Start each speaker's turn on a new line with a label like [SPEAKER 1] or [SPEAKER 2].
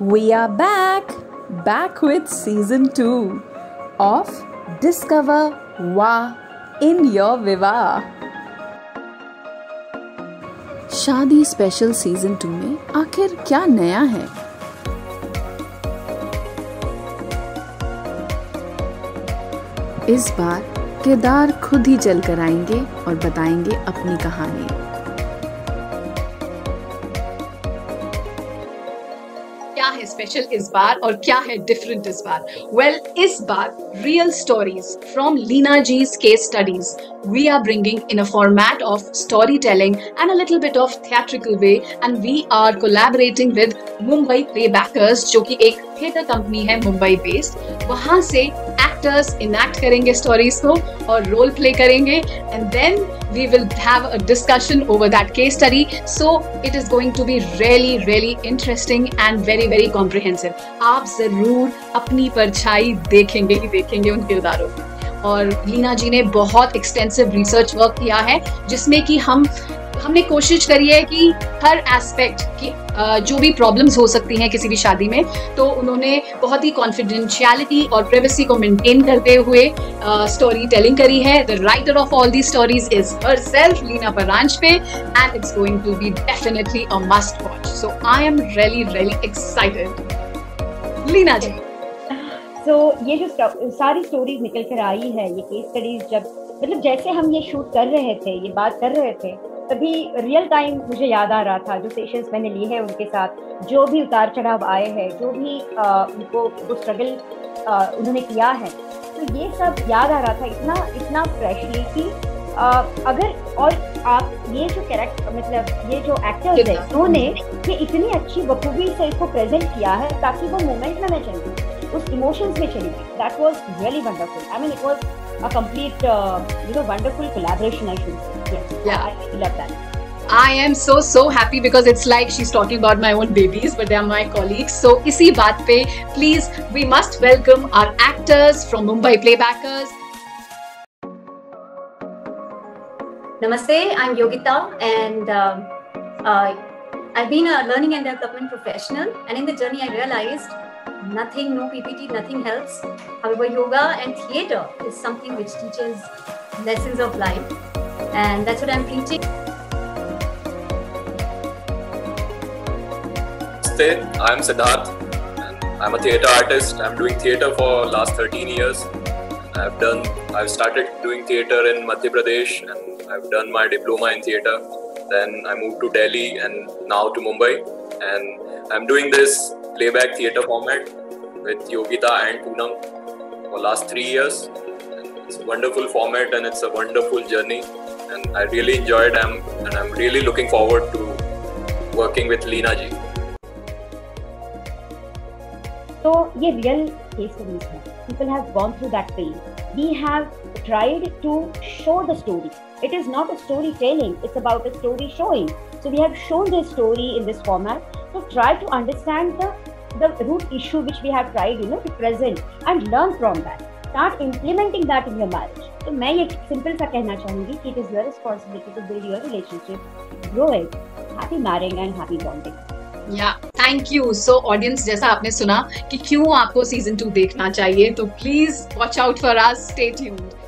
[SPEAKER 1] We are back, back with season 2 of Discover Wa in Your Viva. शादी special season two में आखिर क्या नया है इस बार किरदार खुद ही चल कर आएँगे और बताएँगे अपनी कहानी
[SPEAKER 2] क्या है स्पेशल इस बार और क्या है डिफरेंट इस बार वेल well, इस बार real stories from Leena ji's case studies we are bringing in a format of storytelling and a little bit of theatrical way and we are collaborating with Mumbai Playbackers जो कि एक theatre company है Mumbai based वहाँ से actors enact करेंगे stories को और role play करेंगे and then we will have a discussion over that case study so it is going to be really really interesting and very very comprehensive आप ज़रूर अपनी परछाई देखेंगे ही देखेंगे उन किरदारों में और लीना जी ने बहुत एक्सटेंसिव रिसर्च वर्क किया है, जिसमें कि हम हमने कोशिश करी है कि हर एस्पेक्ट की जो भी प्रॉब्लम्स हो सकती हैं किसी भी शादी में तो उन्होंने बहुत ही कॉन्फिडेंशियलिटी और प्राइवेसी को मेंटेन करते हुए स्टोरी टेलिंग करी है। The writer of all the stories is herself Leena Paranjpe and it's going to be definitely a must watch so I am really really excited Leena ji
[SPEAKER 3] so so, ये जो सारी stories निकल कर आई है ये case studies जब मतलब जैसे हम ये शूट कर रहे थे ये बात कर रहे थे तभी रियल टाइम मुझे याद आ रहा था जो सेशंस मैंने लिए हैं उनके साथ जो भी उतार चढ़ाव आए हैं जो भी आ, उनको वो स्ट्रगल उन्होंने किया है। तो ये सब याद आ रहा था इतना इतना फ्रेशली कि आ, अगर और आप ये जो कैरेक्टर मतलब ये जो एक्टर्स है उन्होंने ये इतनी अच्छी बखूबी से इसको प्रेजेंट किया है ताकि वो मोमेंट में मैं चली उस इमोशंस में चली। गई that was really wonderful I mean it was a complete, uh, you know, wonderful collaboration. I should say. Yes. Yeah. I, love that.
[SPEAKER 2] I am so so happy because it's like she's talking about my own babies, but they are my colleagues. So isi baat pe, please, we must welcome our actors from Mumbai Playbackers.
[SPEAKER 4] Namaste, I'm Yogita, and um, uh, I've been a learning and development professional. And in the journey, I realized nothing, no PPT, nothing helps. However, yoga and theater is something which teaches lessons of life, and that's what I'm preaching.
[SPEAKER 5] Namaste, I'm Siddharth. I'm a theater artist. I'm doing theater for last 13 years. I've done. I've started doing theater in Madhya Pradesh, and I've done my diploma in theater. Then I moved to Delhi, and now to Mumbai. And I'm doing this playback theater format with Yogita and Poonam for last three years. It's a wonderful format and it's a wonderful journey, and I really enjoyed them, and I'm really looking forward to working with Leena ji.
[SPEAKER 3] So, ये real case studies हैं. People have gone through that pain. We have tried to show the story. It is not a storytelling, it's about a story showing. So, we have shown this story in this format to try to understand the the root issue which we have tried you know to present and learn from that start implementing that in your marriage तो मैं ये simple सा कहना चाहूंगी कि it is your responsibility to build your relationship grow it happy marrying and happy bonding
[SPEAKER 2] या thank you so audience जैसा आपने सुना कि क्यों आपको सीज़न टू देखना चाहिए तो please watch out for our stay tuned